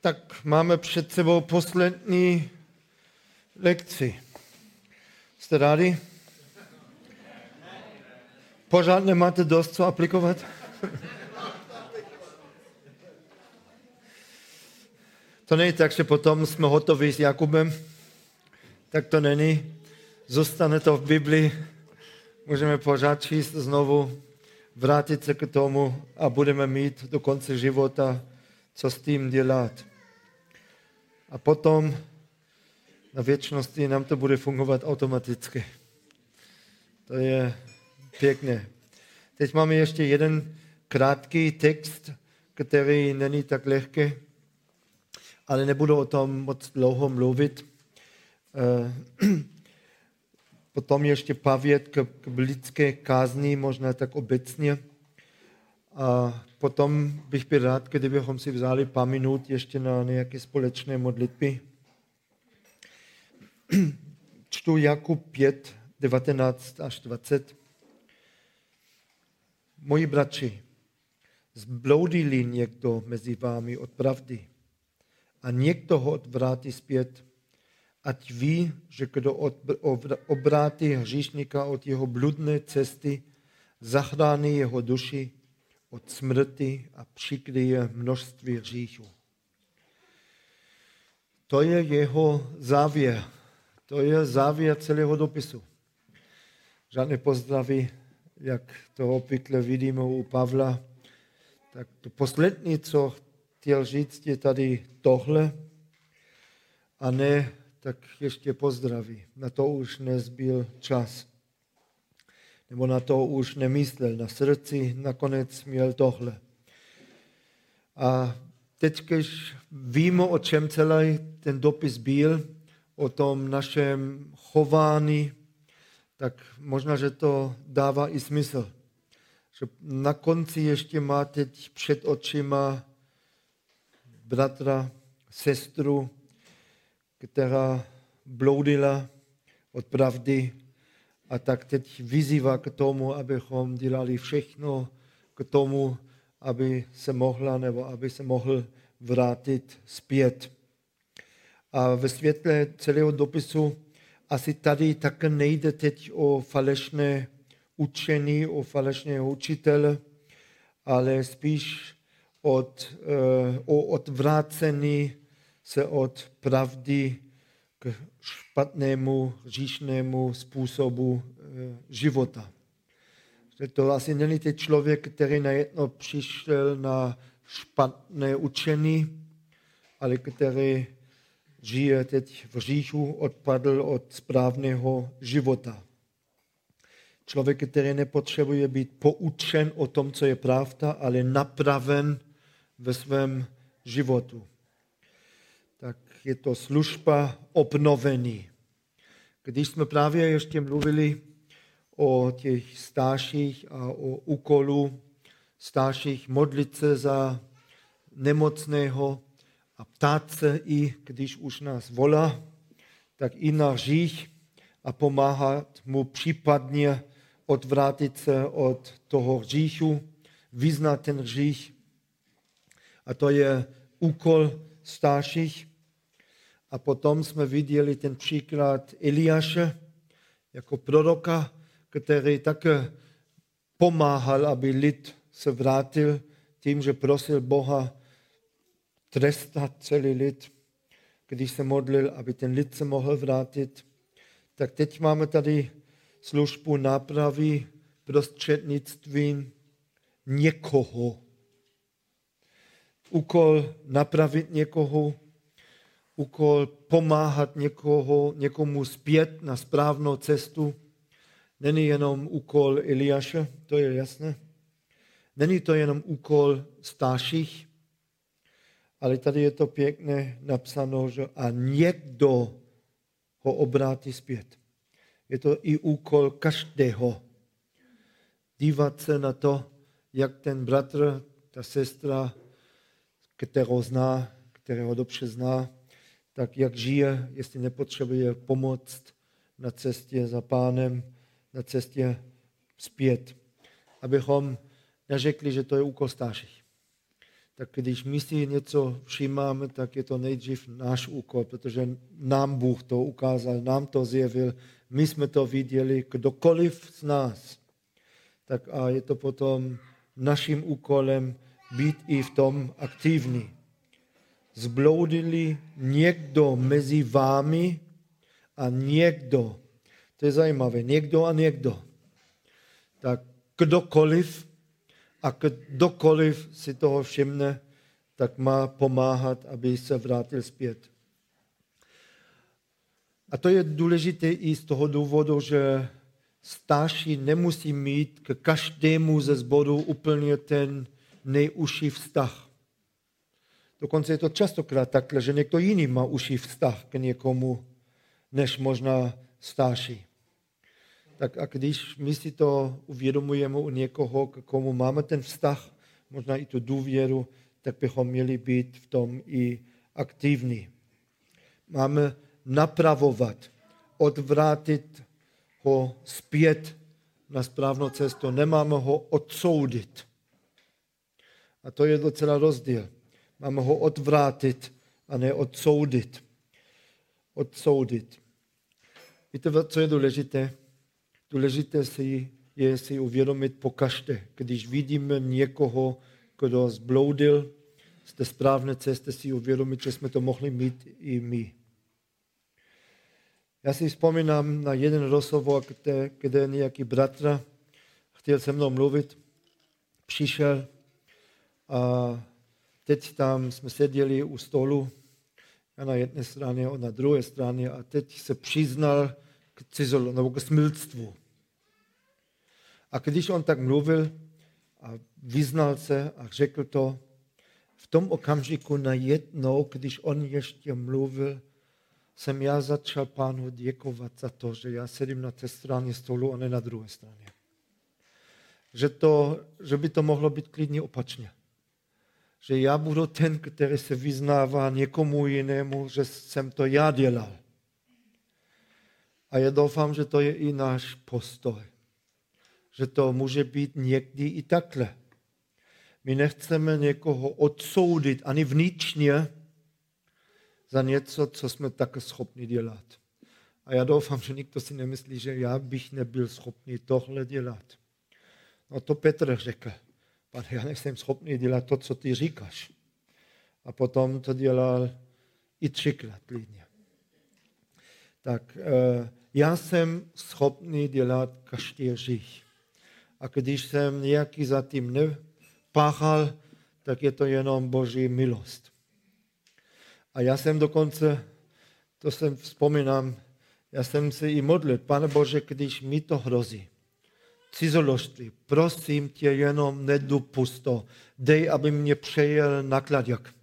Tak máme před sebou poslední lekci. Jste rádi? Pořád nemáte dost co aplikovat? To není tak, že potom jsme hotoví s Jakubem. Tak to není. Zůstane to v Biblii. Můžeme pořád číst znovu, vrátit se k tomu a budeme mít do konce života, co s tím dělat. A potom na věčnosti nám to bude fungovat automaticky. To je pěkné. Teď máme ještě jeden krátký text, který není tak lehký, ale nebudu o tom moc dlouho mluvit. Eh, potom ještě pavět k, lidské kázni, možná tak obecně. A potom bych byl rád, kdybychom si vzali pár minut ještě na nějaké společné modlitby. Čtu Jakub 5, 19 až 20. Moji bratři, zbloudili někdo mezi vámi od pravdy a někdo ho odvrátí zpět, ať ví, že kdo obrátí hříšníka od jeho bludné cesty, zachrání jeho duši od smrti a přikryje množství hříchů. To je jeho závěr. To je závěr celého dopisu. Žádné pozdravy, jak to obvykle vidíme u Pavla. Tak to poslední, co chtěl říct, je tady tohle. A ne, tak ještě pozdraví. Na to už nezbyl čas. Nebo na to už nemyslel. Na srdci nakonec měl tohle. A teď, když víme, o čem celý ten dopis byl, o tom našem chování, tak možná, že to dává i smysl. Že na konci ještě má teď před očima bratra, sestru, která bloudila od pravdy a tak teď vyzývá k tomu, abychom dělali všechno k tomu, aby se mohla nebo aby se mohl vrátit zpět. A ve světle celého dopisu asi tady také nejde teď o falešné učení, o falešného učitele, ale spíš od, eh, o odvrácení se od pravdy k špatnému, říšnému způsobu eh, života. Že to asi není ten člověk, který najednou přišel na špatné učení, ale který žije teď v říchu, odpadl od správného života. Člověk, který nepotřebuje být poučen o tom, co je pravda, ale napraven ve svém životu. Je to služba obnovení. Když jsme právě ještě mluvili o těch starších a o úkolu starších modlit se za nemocného, a ptát se i, když už nás volá, tak i na řích a pomáhat mu případně odvrátit se od toho hříchu, vyznat ten hřích. A to je úkol starších. A potom jsme viděli ten příklad Eliáše jako proroka, který také pomáhal, aby lid se vrátil tím, že prosil Boha, trestat celý lid, když se modlil, aby ten lid se mohl vrátit. Tak teď máme tady službu nápravy prostřednictvím někoho. Úkol napravit někoho, úkol pomáhat někoho, někomu zpět na správnou cestu. Není jenom úkol Eliáše, to je jasné. Není to jenom úkol starších, ale tady je to pěkně napsáno, že a někdo ho obrátí zpět. Je to i úkol každého. Dívat se na to, jak ten bratr, ta sestra, kterou zná, kterého dobře zná, tak jak žije, jestli nepotřebuje pomoc na cestě za pánem, na cestě zpět. Abychom neřekli, že to je úkol starších tak když my si něco všimáme, tak je to nejdřív náš úkol, protože nám Bůh to ukázal, nám to zjevil, my jsme to viděli, kdokoliv z nás. Tak a je to potom naším úkolem být i v tom aktivní. Zbloudili někdo mezi vámi a někdo, to je zajímavé, někdo a někdo. Tak kdokoliv a kdokoliv si toho všimne, tak má pomáhat, aby se vrátil zpět. A to je důležité i z toho důvodu, že starší nemusí mít k každému ze zboru úplně ten nejužší vztah. Dokonce je to častokrát takhle, že někdo jiný má užší vztah k někomu, než možná starší. Tak a když my si to uvědomujeme u někoho, k komu máme ten vztah, možná i tu důvěru, tak bychom měli být v tom i aktivní. Máme napravovat, odvrátit ho zpět na správnou cestu. Nemáme ho odsoudit. A to je docela rozdíl. Máme ho odvrátit a ne odsoudit. Odsoudit. Víte, co je důležité? Důležité si je si uvědomit pokaždé, když vidíme někoho, kdo zbloudil z té správné cesty, si uvědomit, že jsme to mohli mít i my. Já si vzpomínám na jeden rozhovor, kde, kde nějaký bratr chtěl se mnou mluvit, přišel a teď tam jsme seděli u stolu, já na jedné straně, on na druhé straně a teď se přiznal k cizolu, nebo k smilstvu. A když on tak mluvil a vyznal se a řekl to, v tom okamžiku najednou, když on ještě mluvil, jsem já začal pánu děkovat za to, že já sedím na té straně stolu a ne na druhé straně. Že, to, že by to mohlo být klidně opačně. Že já budu ten, který se vyznává někomu jinému, že jsem to já dělal. A já doufám, že to je i náš postoj. Že to může být někdy i takhle. My nechceme někoho odsoudit ani vnitřně, za něco, co jsme tak schopni dělat. A já doufám, že nikdo si nemyslí, že já bych nebyl schopný tohle dělat. No to Petr řekl. Pane, já nejsem schopný dělat to, co ty říkáš. A potom to dělal i třikrát klidně. Tak eh, já jsem schopný dělat každý řích. A když jsem nějaký zatím nepáchal, tak je to jenom boží milost. A já jsem dokonce, to jsem vzpomínám, já jsem se i modlil, pane Bože, když mi to hrozí, cizoložství, prosím tě, jenom nedopust. Dej, aby mě přejel nakladák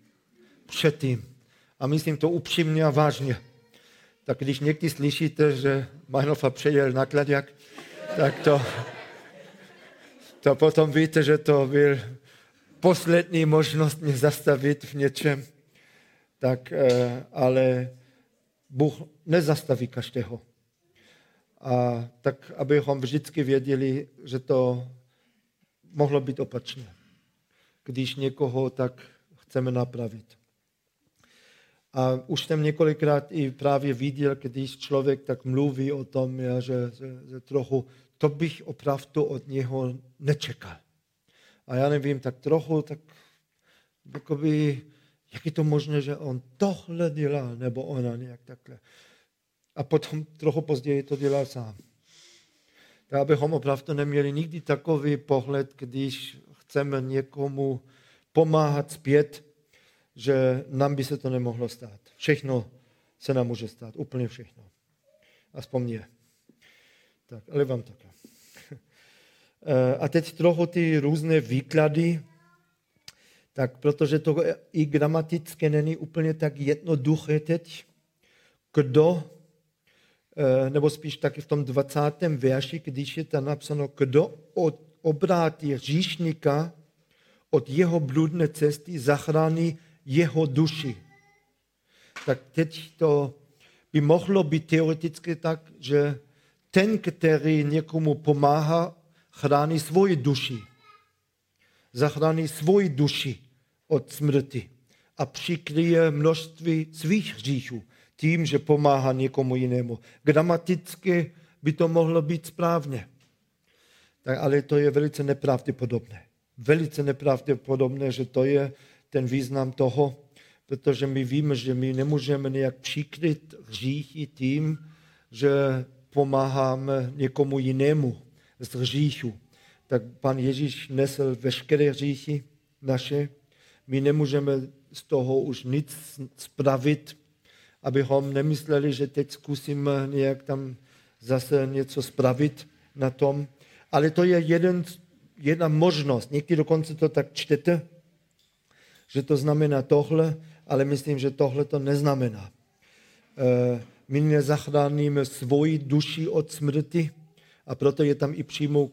předtím. A myslím to upřímně a vážně. Tak když někdy slyšíte, že Majnova přejel nakladák, tak to, to potom víte, že to byl poslední možnost mě zastavit v něčem tak eh, ale Bůh nezastaví každého. A tak, abychom vždycky věděli, že to mohlo být opačně. Když někoho tak chceme napravit. A už jsem několikrát i právě viděl, když člověk tak mluví o tom, že, že, že trochu, to bych opravdu od něho nečekal. A já nevím, tak trochu, tak by jak je to možné, že on tohle dělá, nebo ona nějak takhle. A potom trochu později to dělá sám. Tak abychom opravdu neměli nikdy takový pohled, když chceme někomu pomáhat zpět, že nám by se to nemohlo stát. Všechno se nám může stát, úplně všechno. Aspoň mě. Tak, ale vám také. A teď trochu ty různé výklady, tak protože to i gramaticky není úplně tak jednoduché teď, kdo, nebo spíš taky v tom 20. verši, když je tam napsáno, kdo od, obrátí říšníka od jeho bludné cesty, zachrání jeho duši. Tak teď to by mohlo být teoreticky tak, že ten, který někomu pomáhá, chrání svoji duši. Zachrání svoji duši od smrti a přikryje množství svých hříchů tím, že pomáhá někomu jinému. Gramaticky by to mohlo být správně, tak, ale to je velice nepravděpodobné. Velice nepravděpodobné, že to je ten význam toho, protože my víme, že my nemůžeme nějak přikryt hříchy tím, že pomáháme někomu jinému z hříchu. Tak pan Ježíš nesl veškeré hříchy naše. My nemůžeme z toho už nic spravit, abychom nemysleli, že teď zkusíme nějak tam zase něco spravit na tom. Ale to je jeden, jedna možnost. Někdy dokonce to tak čtete, že to znamená tohle, ale myslím, že tohle to neznamená. Eh, my nezachráníme svoji duši od smrti a proto je tam i přímo,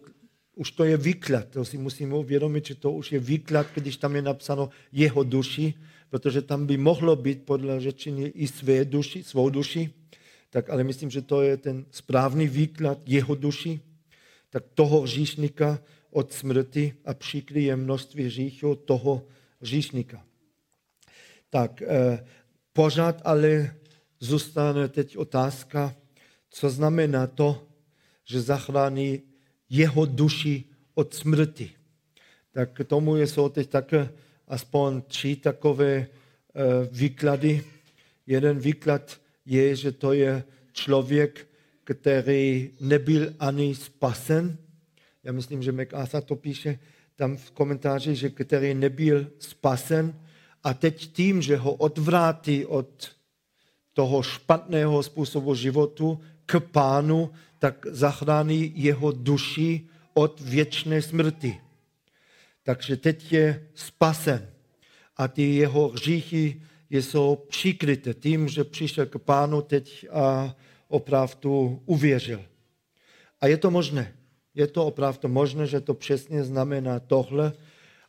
už to je výklad, to si musíme uvědomit, že to už je výklad, když tam je napsáno jeho duši, protože tam by mohlo být podle řečení i své duši, svou duši, tak ale myslím, že to je ten správný výklad jeho duši, tak toho hříšníka od smrti a přikryje množství hříchů toho hříšníka. Tak eh, pořád ale zůstane teď otázka, co znamená to, že zachrání jeho duši od smrti. Tak k tomu jsou teď také aspoň tři takové eh, výklady. Jeden výklad je, že to je člověk, který nebyl ani spasen. Já myslím, že MacArthur to píše tam v komentáři, že který nebyl spasen a teď tím, že ho odvrátí od toho špatného způsobu životu k pánu, tak zachrání jeho duši od věčné smrti. Takže teď je spasen a ty jeho hříchy jsou přikryté tím, že přišel k pánu teď a opravdu uvěřil. A je to možné. Je to opravdu možné, že to přesně znamená tohle.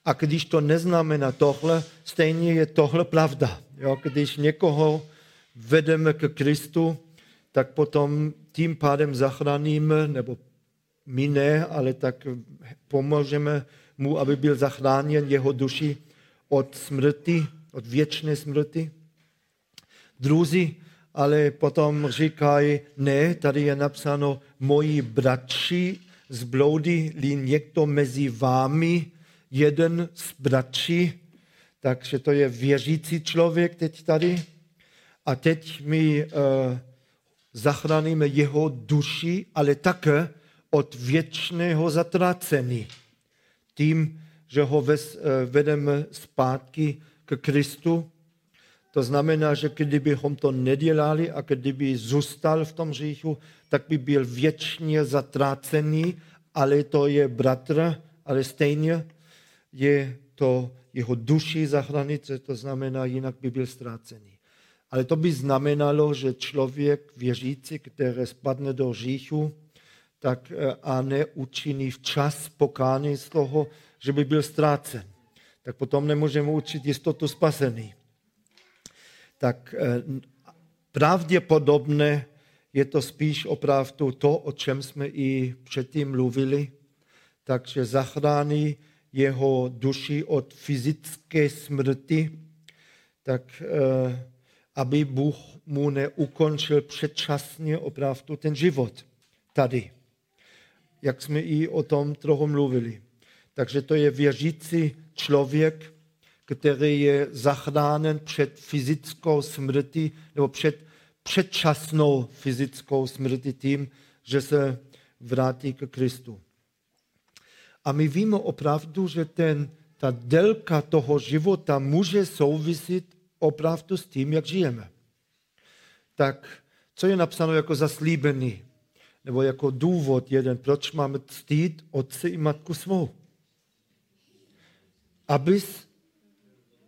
A když to neznamená tohle, stejně je tohle pravda. Jo? Když někoho vedeme k Kristu, tak potom tím pádem zachráníme, nebo my ne, ale tak pomůžeme mu, aby byl zachráněn jeho duši od smrti, od věčné smrti. Druzí ale potom říkají, ne, tady je napsáno, moji bratři zbloudili někdo mezi vámi, jeden z bratří, takže to je věřící člověk teď tady. A teď my uh, zachráníme jeho duši, ale také od věčného zatrácení. Tím, že ho uh, vedeme zpátky k Kristu. To znamená, že kdybychom to nedělali a kdyby zůstal v tom říchu, tak by byl věčně zatrácený, ale to je bratr, ale stejně je to jeho duši zachránit, to znamená, jinak by byl ztrácený. Ale to by znamenalo, že člověk věřící, který spadne do říchu, tak eh, a neučiní včas pokání z toho, že by byl ztrácen. Tak potom nemůžeme učit jistotu spasený. Tak eh, pravděpodobně je to spíš opravdu to, o čem jsme i předtím mluvili, takže zachrání jeho duši od fyzické smrti, tak eh, aby Bůh mu neukončil předčasně opravdu ten život tady. Jak jsme i o tom trochu mluvili. Takže to je věřící člověk, který je zachránen před fyzickou smrtí nebo před předčasnou fyzickou smrtí tím, že se vrátí k Kristu. A my víme opravdu, že ten, ta délka toho života může souvisit opravdu s tím, jak žijeme. Tak co je napsáno jako zaslíbený? Nebo jako důvod jeden, proč máme ctít otce i matku svou? Abys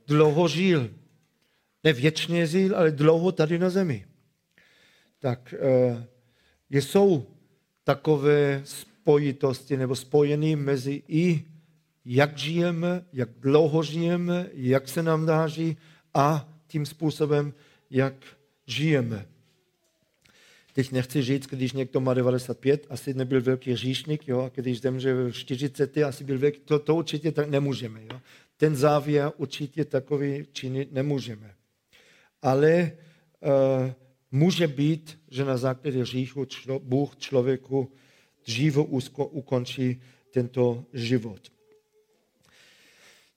dlouho žil. Ne věčně žil, ale dlouho tady na zemi. Tak e, jsou takové spojitosti nebo spojení mezi i jak žijeme, jak dlouho žijeme, jak se nám dáří a tím způsobem, jak žijeme. Teď nechci říct, když někdo má 95, asi nebyl velký říšník, jo, a když zemře v 40, asi byl velký, to, to určitě tak nemůžeme. Jo. ten závěr určitě takový činit nemůžeme. Ale uh, může být, že na základě hříchu člo, Bůh člověku dříve ukončí tento život.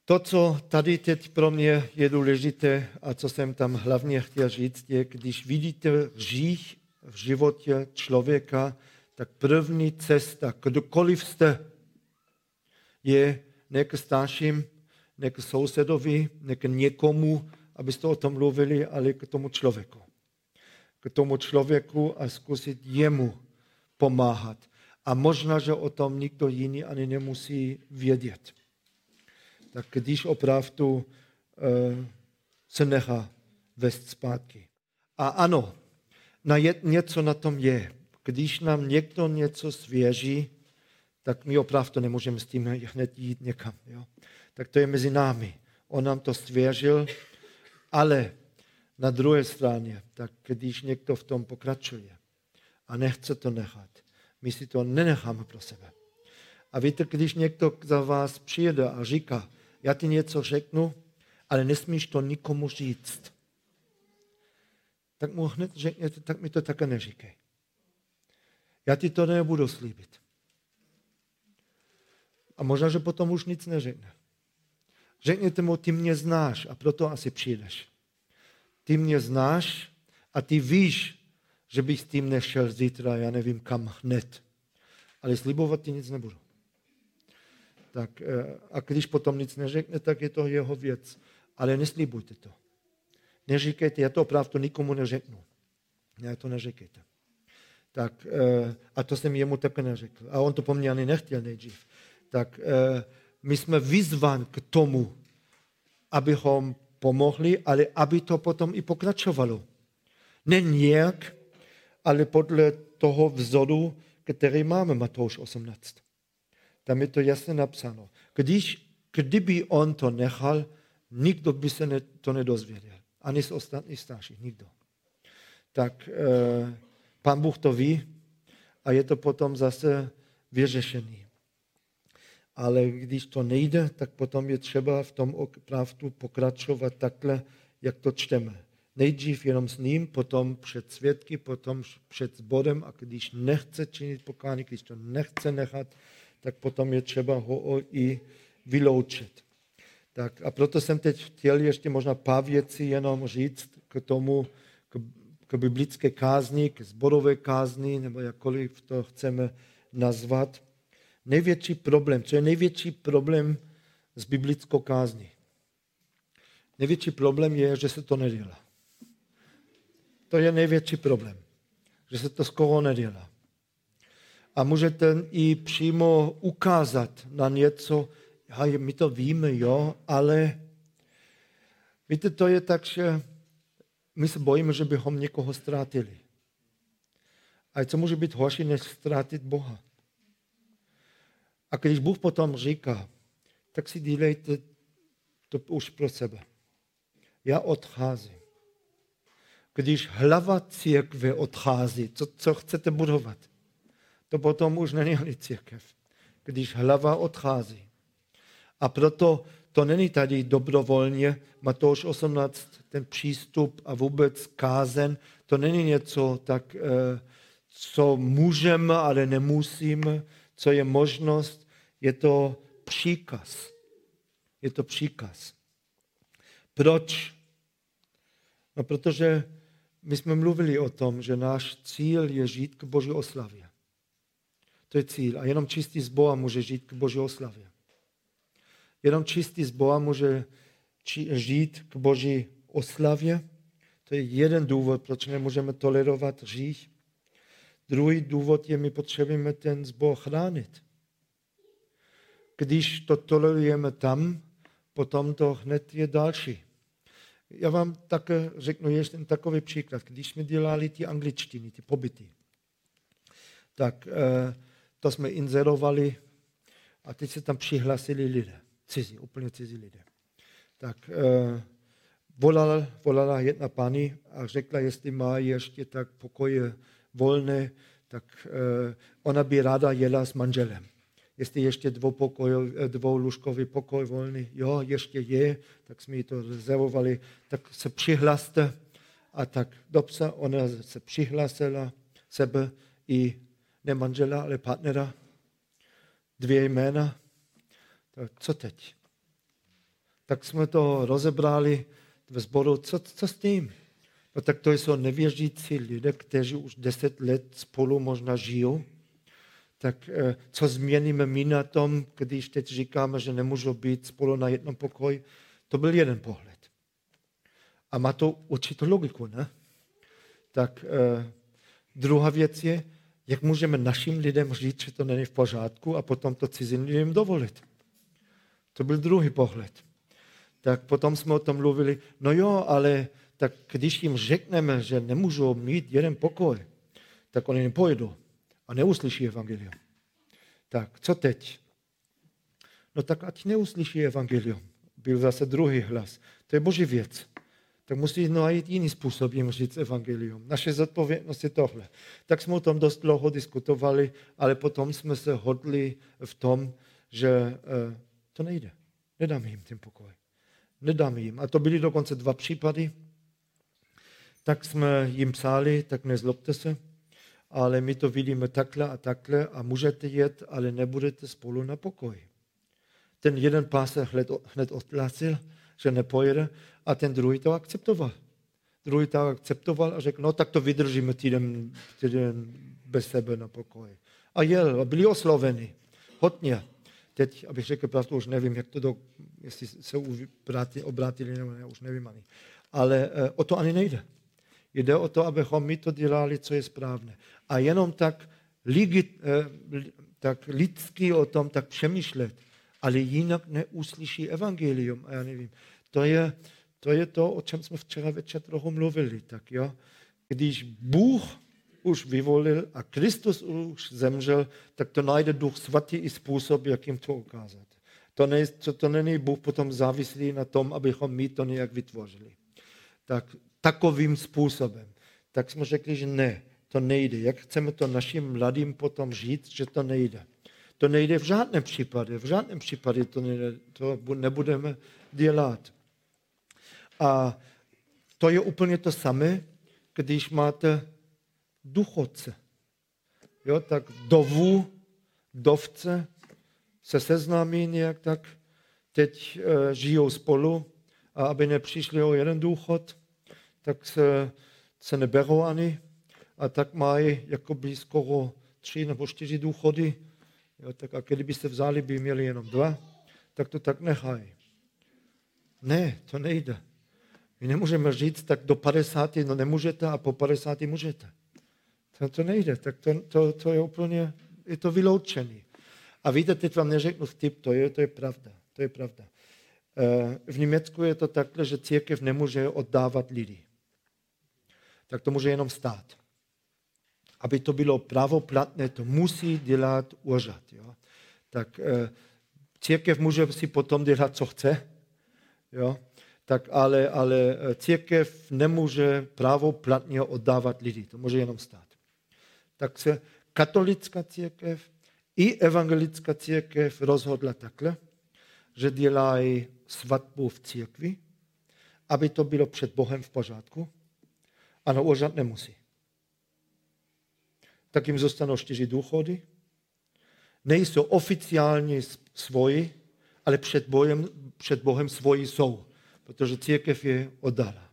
To, co tady teď pro mě je důležité a co jsem tam hlavně chtěl říct, je, když vidíte hřích v životě člověka, tak první cesta, kdokoliv jste, je ne k starším, ne k sousedovi, ne k někomu, abyste o tom mluvili, ale k tomu člověku. K tomu člověku a zkusit jemu pomáhat. A možná, že o tom nikdo jiný ani nemusí vědět. Tak když opravdu uh, se nechá vést zpátky. A ano, na je, něco na tom je. Když nám někdo něco svěří, tak my opravdu nemůžeme s tím hned jít někam. Jo? Tak to je mezi námi. On nám to svěřil, ale na druhé straně, tak když někdo v tom pokračuje a nechce to nechat, my si to nenecháme pro sebe. A víte, když někdo za vás přijede a říká, já ti něco řeknu, ale nesmíš to nikomu říct, tak mu hned řekněte, tak mi to také neříkej. Já ti to nebudu slíbit. A možná, že potom už nic neřekne. Řekněte mu, ty mě znáš a proto asi přijdeš. Ty mě znáš a ty víš, že bych s tím nešel zítra, já nevím kam hned. Ale slibovat ti nic nebudu. Tak, eh, a když potom nic neřekne, tak je to jeho věc. Ale neslibujte to. Neříkejte, já to opravdu nikomu neřeknu. Já to neříkejte. Tak, eh, a to jsem jemu také neřekl. A on to po mně ani nechtěl nejdřív. Tak eh, my jsme vyzvan k tomu, abychom pomohli, ale aby to potom i pokračovalo. Ne nějak, ale podle toho vzoru, který máme, Matouš 18. Tam je to jasně napsáno. Když, kdyby on to nechal, nikdo by se ne, to nedozvěděl. Ani z ostatních starších, nikdo. Tak eh, pan Bůh to ví a je to potom zase vyřešený. Ale když to nejde, tak potom je třeba v tom opravdu pokračovat takhle, jak to čteme. Nejdřív jenom s ním, potom před svědky, potom před zborem a když nechce činit pokání, když to nechce nechat, tak potom je třeba ho i vyloučit. Tak a proto jsem teď chtěl ještě možná pár věcí jenom říct k tomu, k, k biblické kázni, k zborové kázni, nebo jakkoliv to chceme nazvat. Největší problém, co je největší problém s biblickou kázní? Největší problém je, že se to nedělá. To je největší problém, že se to skoro nedělá. A můžete i přímo ukázat na něco, a my to víme, jo, ale víte, to je tak, že my se bojíme, že bychom někoho ztratili. A co může být horší, než ztratit Boha? A když Bůh potom říká, tak si dělejte to už pro sebe. Já odcházím. Když hlava církve odchází, co, co chcete budovat? To potom už není ani církev. Když hlava odchází. A proto to není tady dobrovolně, Matouš 18, ten přístup a vůbec kázen, to není něco tak, eh, co můžeme, ale nemusíme, co je možnost, je to příkaz. Je to příkaz. Proč? No, protože my jsme mluvili o tom, že náš cíl je žít k Boží oslavě. To je cíl. A jenom čistý z Boha může žít k Boží oslavě. Jenom čistý z Boha může žít k Boží oslavě. To je jeden důvod, proč nemůžeme tolerovat hřích. Druhý důvod je, my potřebujeme ten zbor chránit. Když to tolerujeme tam, potom to hned je další. Já vám také řeknu ještě takový příklad. Když jsme dělali ty angličtiny, ty pobyty, tak eh, to jsme inzerovali a teď se tam přihlásili lidé cizí, úplně cizí lidé. Tak uh, volala, volala jedna paní a řekla, jestli má ještě tak pokoje volné, tak uh, ona by ráda jela s manželem. jestli ještě dvoupokoj, dvoulůžkový pokoj volný, jo, ještě je, tak jsme jí to rezervovali, tak se přihlaste a tak dobře, ona se přihlásila sebe i ne manžela, ale partnera, dvě jména, co teď? Tak jsme to rozebrali ve sboru, co, co s tím? No tak to jsou nevěřící lidé, kteří už deset let spolu možná žijou. Tak eh, co změníme my na tom, když teď říkáme, že nemůžou být spolu na jednom pokoji? To byl jeden pohled. A má to určitou logiku, ne? Tak eh, druhá věc je, jak můžeme našim lidem říct, že to není v pořádku a potom to cizím lidem dovolit. To byl druhý pohled. Tak potom jsme o tom mluvili, no jo, ale tak když jim řekneme, že nemůžou mít jeden pokoj, tak oni nepojedou a neuslyší evangelium. Tak, co teď? No tak ať neuslyší evangelium. Byl zase druhý hlas. To je boží věc. Tak musí najít jiný způsob jim říct evangelium. Naše zodpovědnost je tohle. Tak jsme o tom dost dlouho diskutovali, ale potom jsme se hodli v tom, že uh, to nejde. Nedáme jim ten pokoj. Nedáme jim. A to byly dokonce dva případy tak jsme jim psali, tak nezlobte se, ale my to vidíme takhle a takhle a můžete jet, ale nebudete spolu na pokoji. Ten jeden pás se hned, hned odhlasil, že nepojede a ten druhý to akceptoval. Druhý to akceptoval a řekl, no tak to vydržíme týden, týden bez sebe na pokoji. A jel, a byli osloveni. Hodně. Teď, abych řekl pravdu, už nevím, jak to do, jestli se obrátili, nebo ne, už nevím ani. Ale uh, o to ani nejde. Jde o to, abychom my to dělali, co je správné. A jenom tak, ligi, eh, tak lidsky o tom tak přemýšlet, ale jinak neuslyší evangelium. A já nevím, to je, to je to, o čem jsme včera večer trochu mluvili. Tak jo? Když Bůh už vyvolil a Kristus už zemřel, tak to najde Duch Svatý i způsob, jak jim to ukázat. To, ne, to, to není Bůh potom závislý na tom, abychom my to nějak vytvořili. Tak takovým způsobem. Tak jsme řekli, že ne, to nejde. Jak chceme to našim mladým potom říct, že to nejde. To nejde v žádném případě. V žádném případě to, nejde, to nebudeme dělat. A to je úplně to samé, když máte duchodce. Jo, tak dovu, dovce se seznámí nějak tak, teď e, žijou spolu a aby nepřišli o jeden důchod, tak se, se neberou ani a tak mají jakoby skoro tři nebo čtyři důchody. Jo, tak a kdybyste vzali, by měli jenom dva, tak to tak nechají. Ne, to nejde. My nemůžeme říct, tak do 50 no nemůžete a po 50 můžete. To, to nejde, tak to, to, to je úplně, je to vyloučený. A víte, teď vám neřeknu vtip, to je, to je pravda. To je pravda. Eh, v Německu je to takhle, že církev nemůže oddávat lidi tak to může jenom stát. Aby to bylo pravoplatné, to musí dělat úřad. Jo? Tak e, církev může si potom dělat, co chce, jo? Tak ale, ale eh, církev nemůže pravoplatně oddávat lidi, to může jenom stát. Tak se katolická církev i evangelická církev rozhodla takhle, že dělají svatbu v církvi, aby to bylo před Bohem v pořádku, a na úřad nemusí. Tak jim zůstanou čtyři důchody. Nejsou oficiálně svoji, ale před, bojem, před Bohem svoji jsou, protože církev je oddala.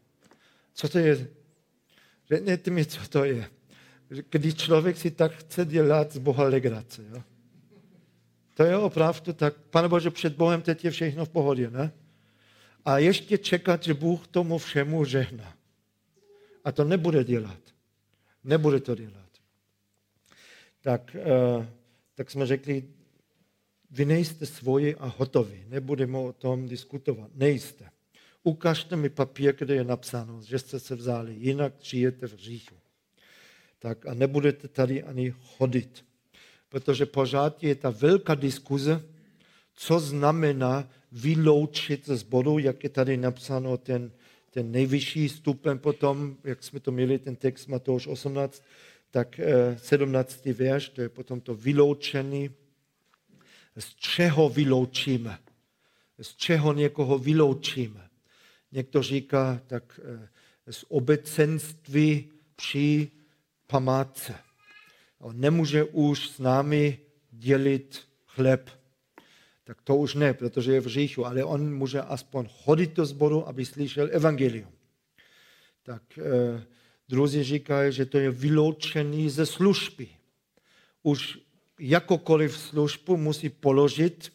Co to je? Řekněte mi, co to je. Když člověk si tak chce dělat z Boha legrace. Jo? To je opravdu tak. Pane Bože, před Bohem teď je všechno v pohodě, ne? A ještě čekat, že Bůh tomu všemu žehná. A to nebude dělat. Nebude to dělat. Tak, uh, tak jsme řekli, vy nejste svoji a hotovi. Nebudeme o tom diskutovat. Nejste. Ukažte mi papír, kde je napsáno, že jste se vzali, jinak žijete v říchu. Tak a nebudete tady ani chodit. Protože pořád je ta velká diskuze, co znamená vyloučit ze zboru, jak je tady napsáno ten ten nejvyšší stupen potom, jak jsme to měli, ten text Matouš 18, tak 17. Eh, verš, to je potom to vyloučení. z čeho vyloučíme. Z čeho někoho vyloučíme. Někdo říká, tak eh, z obecenství při památce. On nemůže už s námi dělit chleb. Tak to už ne, protože je v říchu, ale on může aspoň chodit do sboru, aby slyšel evangelium. Tak eh, druzí říkají, že to je vyloučený ze služby. Už jakokoliv službu musí položit,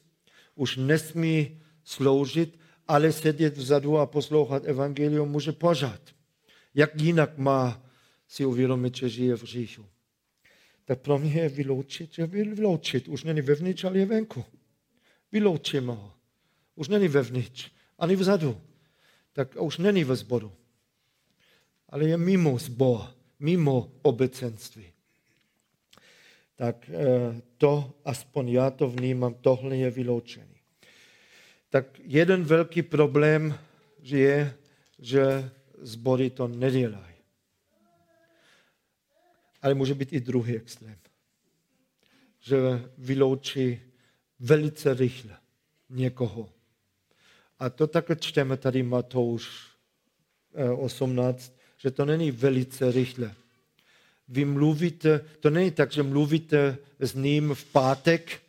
už nesmí sloužit, ale sedět vzadu a poslouchat evangelium může pořád. Jak jinak má si uvědomit, že žije v říchu? Tak pro mě je vyloučit, že vyloučit. Už není vevnitř, ale je venku. Vyloučíme ho. Už není vevnitř, ani vzadu. Tak už není ve zboru. Ale je mimo zbor, mimo obecenství tak eh, to, aspoň já to vnímám, tohle je vyloučený. Tak jeden velký problém je, že zbory to nedělají. Ale může být i druhý extrém. Že vyloučí velice rychle někoho. A to také čteme tady Matouš 18, eh, že to není velice rychle vy mluvíte, to není tak, že mluvíte s ním v pátek,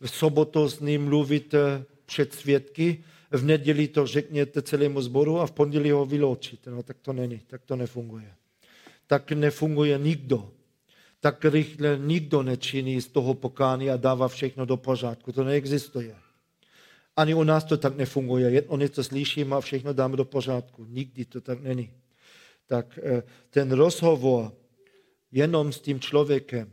v sobotu s ním mluvíte před svědky, v neděli to řekněte celému zboru a v pondělí ho vyloučíte. No tak to není, tak to nefunguje. Tak nefunguje nikdo. Tak rychle nikdo nečiní z toho pokání a dává všechno do pořádku. To neexistuje. Ani u nás to tak nefunguje. Jedno něco slyšíme a všechno dáme do pořádku. Nikdy to tak není. Tak eh, ten rozhovor jenom s tím člověkem.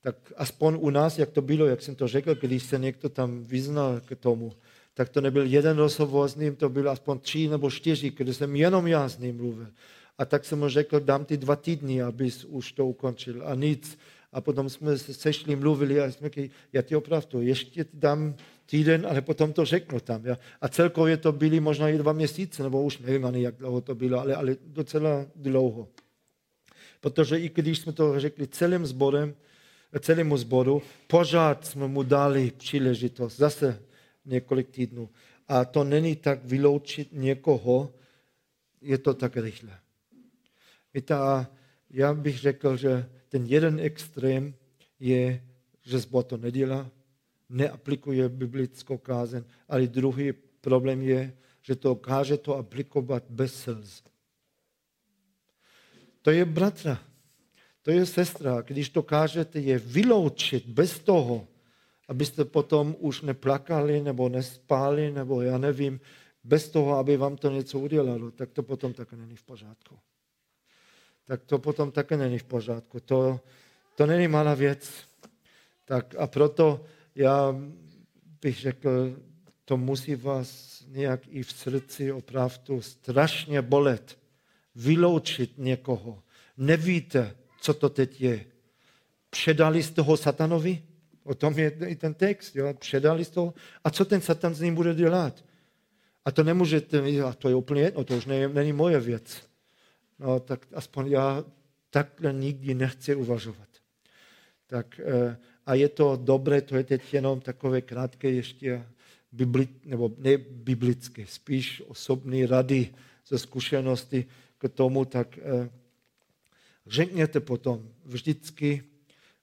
Tak aspoň u nás, jak to bylo, jak jsem to řekl, když se někdo tam vyznal k tomu, tak to nebyl jeden rozhovor s ním, to bylo aspoň tři nebo čtyři, když jsem jenom já s ním mluvil. A tak jsem mu řekl, dám ti dva týdny, abys už to ukončil. A nic. A potom jsme se sešli, mluvili a jsme řekli, já ti opravdu, ještě ti dám týden, ale potom to řeknu tam. Ja. A celkově to byly možná i dva měsíce, nebo už nevím ani, jak dlouho to bylo, ale, ale docela dlouho. Protože i když jsme to řekli celým zborem, celému zboru, pořád jsme mu dali příležitost, zase několik týdnů. A to není tak vyloučit někoho, je to tak rychle. Víte, a já bych řekl, že ten jeden extrém je, že zbor to nedělá, neaplikuje biblickou kázen, ale druhý problém je, že to káže to aplikovat bez slz. To je bratra, to je sestra. Když dokážete je vyloučit bez toho, abyste potom už neplakali nebo nespali, nebo já nevím, bez toho, aby vám to něco udělalo, tak to potom také není v pořádku. Tak to potom také není v pořádku. To, to není malá věc. Tak a proto já bych řekl, to musí vás nějak i v srdci opravdu strašně bolet vyloučit někoho. Nevíte, co to teď je. Předali z toho satanovi? O tom je i ten text. Jo? Předali z toho. A co ten satan s ním bude dělat? A to nemůžete, a to je úplně jedno, to už není, není moje věc. No, tak aspoň já takhle nikdy nechci uvažovat. Tak, eh, a je to dobré, to je teď jenom takové krátké ještě bibli, nebo ne biblické, spíš osobní rady ze zkušenosti k tomu, tak eh, řekněte potom vždycky,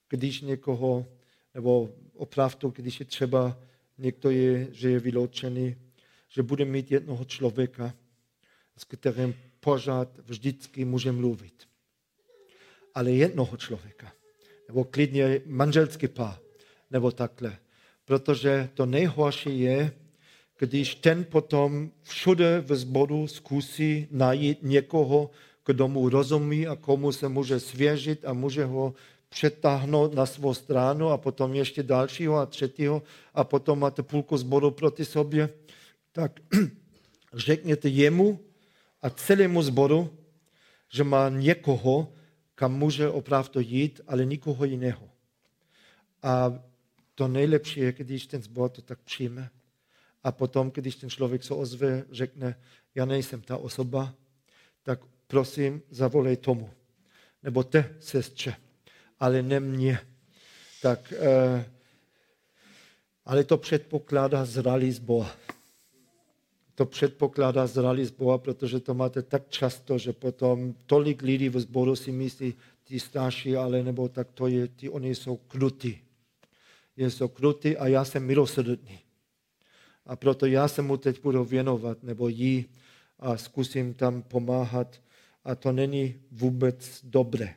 když někoho, nebo opravdu, když je třeba někdo je, že je vyloučený, že bude mít jednoho člověka, s kterým pořád vždycky může mluvit. Ale jednoho člověka. Nebo klidně manželský pár. Nebo takhle. Protože to nejhorší je, když ten potom všude ve zboru zkusí najít někoho, kdo mu rozumí a komu se může svěžit a může ho přetáhnout na svou stranu a potom ještě dalšího a třetího a potom máte půlku zboru proti sobě, tak řekněte jemu a celému zboru, že má někoho, kam může opravdu jít, ale nikoho jiného. A to nejlepší je, když ten zbor to tak přijme. A potom, když ten člověk se ozve, řekne, já nejsem ta osoba, tak prosím, zavolej tomu. Nebo te, sestře, ale ne mě. Tak eh, Ale to předpokládá zralý zbor. To předpokládá zralý zbor, protože to máte tak často, že potom tolik lidí v zboru si myslí, ty starší, ale nebo tak to je, ty oni jsou krutí. Jsou krutí a já jsem milosrdný. A proto já se mu teď budu věnovat, nebo jí a zkusím tam pomáhat. A to není vůbec dobré.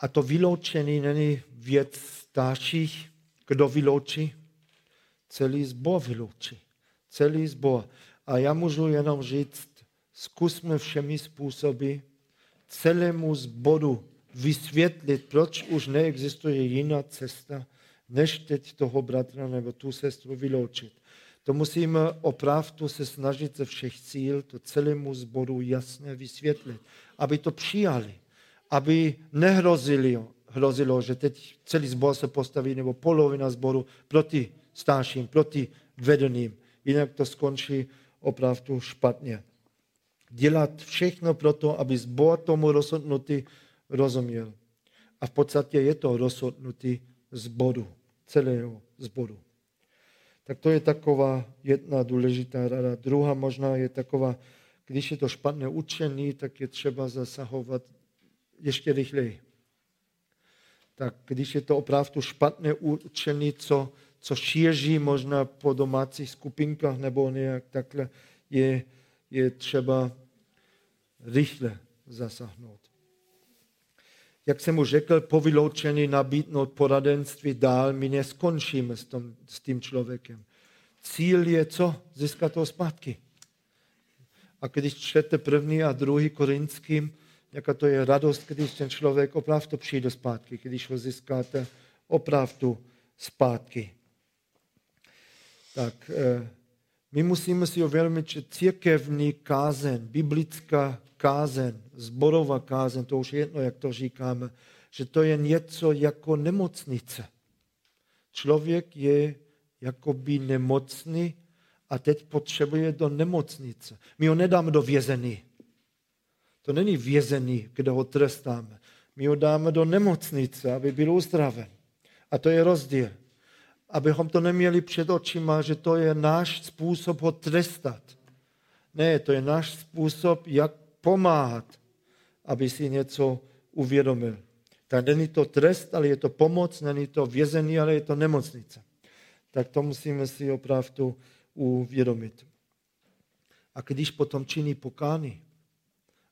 A to vyloučení není věc starších. Kdo vyloučí? Celý zbor vyloučí. Celý zbor. A já můžu jenom říct, zkusme všemi způsoby celému zboru vysvětlit, proč už neexistuje jiná cesta, než teď toho bratra nebo tu sestru vyloučit. To musíme opravdu se snažit ze všech cíl to celému zboru jasně vysvětlit, aby to přijali, aby nehrozili, hrozilo, že teď celý zbor se postaví, nebo polovina zboru proti starším, proti vedeným. Jinak to skončí opravdu špatně. Dělat všechno pro to, aby zbor tomu rozhodnutí rozuměl. A v podstatě je to rozhodnutí zboru, celého zboru. Tak to je taková jedna důležitá rada. Druhá možná je taková, když je to špatné učení, tak je třeba zasahovat ještě rychleji. Tak když je to opravdu špatné učení, co, co šíří možná po domácích skupinkách nebo nějak takhle, je, je třeba rychle zasáhnout. Jak jsem už řekl, po vyloučení nabídnout poradenství dál, my neskončíme s, tom, s tím člověkem. Cíl je co? Získat to zpátky. A když čtete první a druhý korinským, jaká to je radost, když ten člověk opravdu přijde zpátky, když ho získáte opravdu zpátky. Tak eh, my musíme si uvědomit, že církevní kázen, biblická kázen, zborová kázen, to už je jedno, jak to říkáme, že to je něco jako nemocnice. Člověk je jakoby nemocný a teď potřebuje do nemocnice. My ho nedáme do vězení. To není vězení, kde ho trestáme. My ho dáme do nemocnice, aby byl uzdraven. A to je rozdíl. Abychom to neměli před očima, že to je náš způsob ho trestat. Ne, to je náš způsob, jak pomáhat, aby si něco uvědomil. Tak není to trest, ale je to pomoc, není to vězení, ale je to nemocnice. Tak to musíme si opravdu uvědomit. A když potom činí pokány,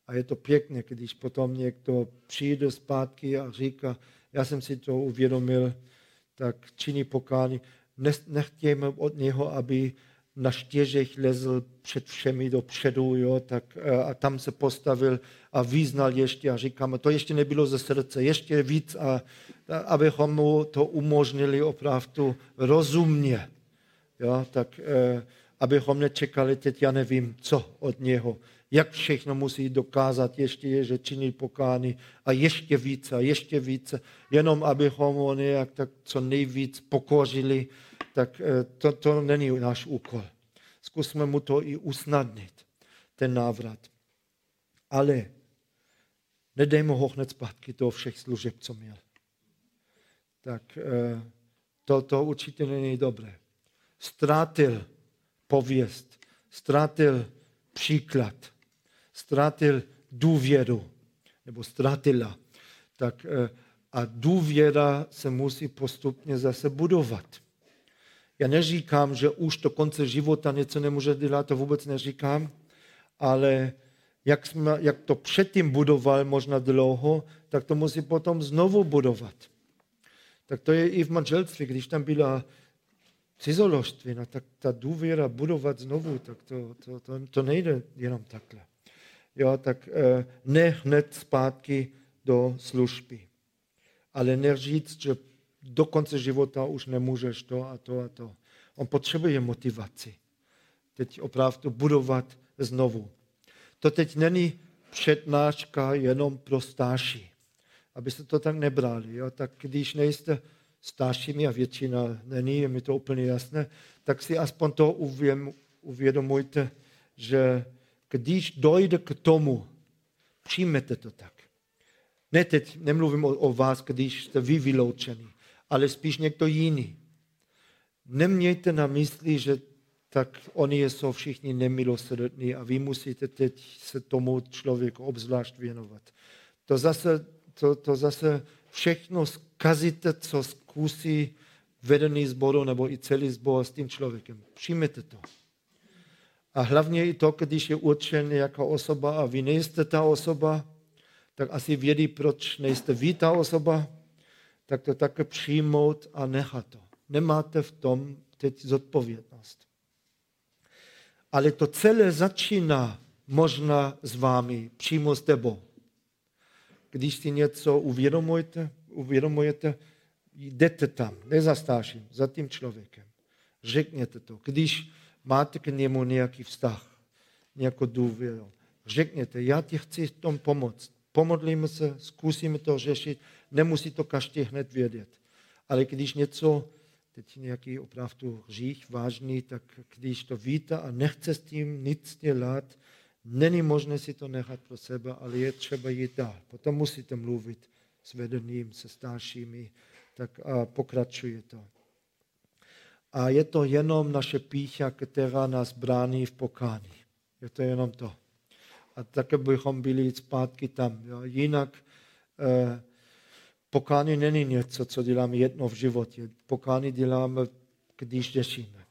a je to pěkné, když potom někdo přijde zpátky a říká, já jsem si to uvědomil, tak činí pokány. Nechtějme od něho, aby na štěžech lezl před všemi dopředu, jo, tak, e, a tam se postavil a význal ještě a říkáme, to ještě nebylo ze srdce, ještě víc, a, a abychom mu to umožnili opravdu rozumně. Jo, tak eh, abychom nečekali teď, já nevím, co od něho. Jak všechno musí dokázat ještě je, že činí pokány a ještě více a ještě více, jenom abychom ho nějak tak co nejvíc pokořili, tak eh, to, to není náš úkol. Zkusme mu to i usnadnit, ten návrat. Ale nedejme ho hned zpátky do všech služeb, co měl. Tak eh, to, to určitě není dobré. Ztratil pověst, ztratil příklad, ztratil důvěru, nebo ztratila. Tak, eh, a důvěra se musí postupně zase budovat. Já neříkám, že už do konce života něco nemůže dělat, to vůbec neříkám, ale jak, jsme, jak to předtím budoval možná dlouho, tak to musí potom znovu budovat. Tak to je i v manželství, když tam byla cizoložství, no tak ta důvěra budovat znovu, tak to, to, to, to nejde jenom takhle. Jo, tak eh, ne hned zpátky do služby. Ale neříct, že do konce života už nemůžeš to a to a to. On potřebuje motivaci. Teď opravdu budovat znovu. To teď není přednáška jenom pro starší. Abyste to tak nebrali. Jo? Tak když nejste staršími a většina není, je mi to úplně jasné, tak si aspoň to uvědomujte, že když dojde k tomu, přijmete to tak. Ne teď, nemluvím o, o vás, když jste vy vyloučený ale spíš někdo jiný. nemějte na mysli, že tak oni jsou všichni nemilosrdní a vy musíte teď se tomu člověku obzvlášť věnovat. To zase, to, to zase všechno zkazíte, co zkusí vedený zboru nebo i celý zbor s tím člověkem. Přijměte to. A hlavně i to, když je určen nějaká osoba a vy nejste ta osoba, tak asi vědí, proč nejste vy ta osoba, tak to také přijmout a nechat to. Nemáte v tom teď zodpovědnost. Ale to celé začíná možná s vámi, přímo s tebou. Když si něco uvědomujete, uvědomujete, jdete tam, ne za starším, za tím člověkem. Řekněte to. Když máte k němu nějaký vztah, nějakou důvěru, řekněte, já ti chci v tom pomoct. Pomodlíme se, zkusíme to řešit, nemusí to každý hned vědět. Ale když něco, teď nějaký opravdu hřích vážný, tak když to víte a nechce s tím nic dělat, není možné si to nechat pro sebe, ale je třeba jít dál. Potom musíte mluvit s vedeným, se staršími, tak a pokračuje to. A je to jenom naše pícha, která nás brání v pokání. Je to jenom to. A také bychom byli zpátky tam. Jo. Jinak eh, pokání není něco, co děláme jedno v životě. Pokání děláme, když řešíme.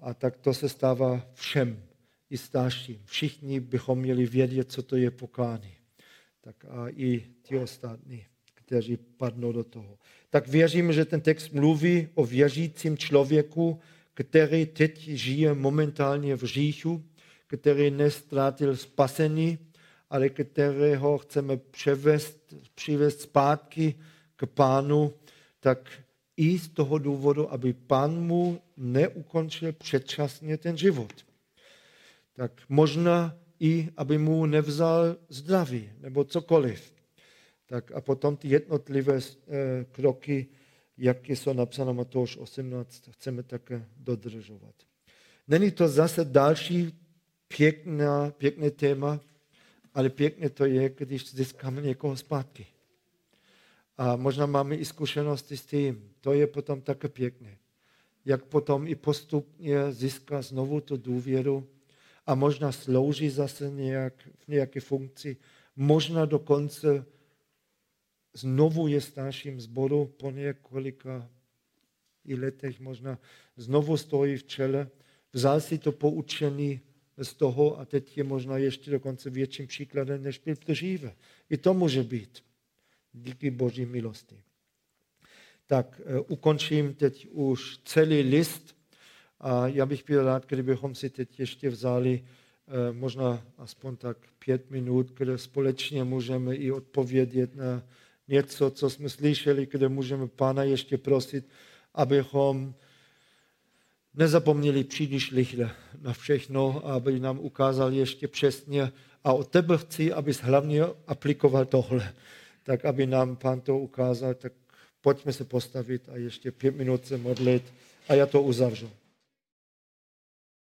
A tak to se stává všem, i starším. Všichni bychom měli vědět, co to je pokání. Tak a i ti ostatní kteří padnou do toho. Tak věřím, že ten text mluví o věřícím člověku, který teď žije momentálně v říchu, který nestrátil spasení, ale kterého chceme převést, přivést zpátky k pánu, tak i z toho důvodu, aby pán mu neukončil předčasně ten život. Tak možná i, aby mu nevzal zdraví nebo cokoliv. Tak a potom ty jednotlivé eh, kroky, jak jsou napsáno Matouš 18, chceme také dodržovat. Není to zase další pěkná, pěkné téma, ale pěkné to je, když získáme někoho zpátky. A možná máme i zkušenosti s tím. To je potom také pěkné. Jak potom i postupně získá znovu tu důvěru a možná slouží zase nějak, v nějaké funkci. Možná dokonce znovu je starším zboru po několika i letech možná znovu stojí v čele, vzal si to poučení z toho a teď je možná ještě dokonce větším příkladem, než byl dříve. I to může být. Díky Boží milosti. Tak uh, ukončím teď už celý list a já bych byl rád, kdybychom si teď ještě vzali uh, možná aspoň tak pět minut, kde společně můžeme i odpovědět na něco, co jsme slyšeli, kde můžeme Pána ještě prosit, abychom nezapomněli příliš rychle na všechno, aby nám ukázal ještě přesně. A od tebe chci, abys hlavně aplikoval tohle. Tak, aby nám Pán to ukázal, tak pojďme se postavit a ještě pět minut se modlit a já to uzavřu.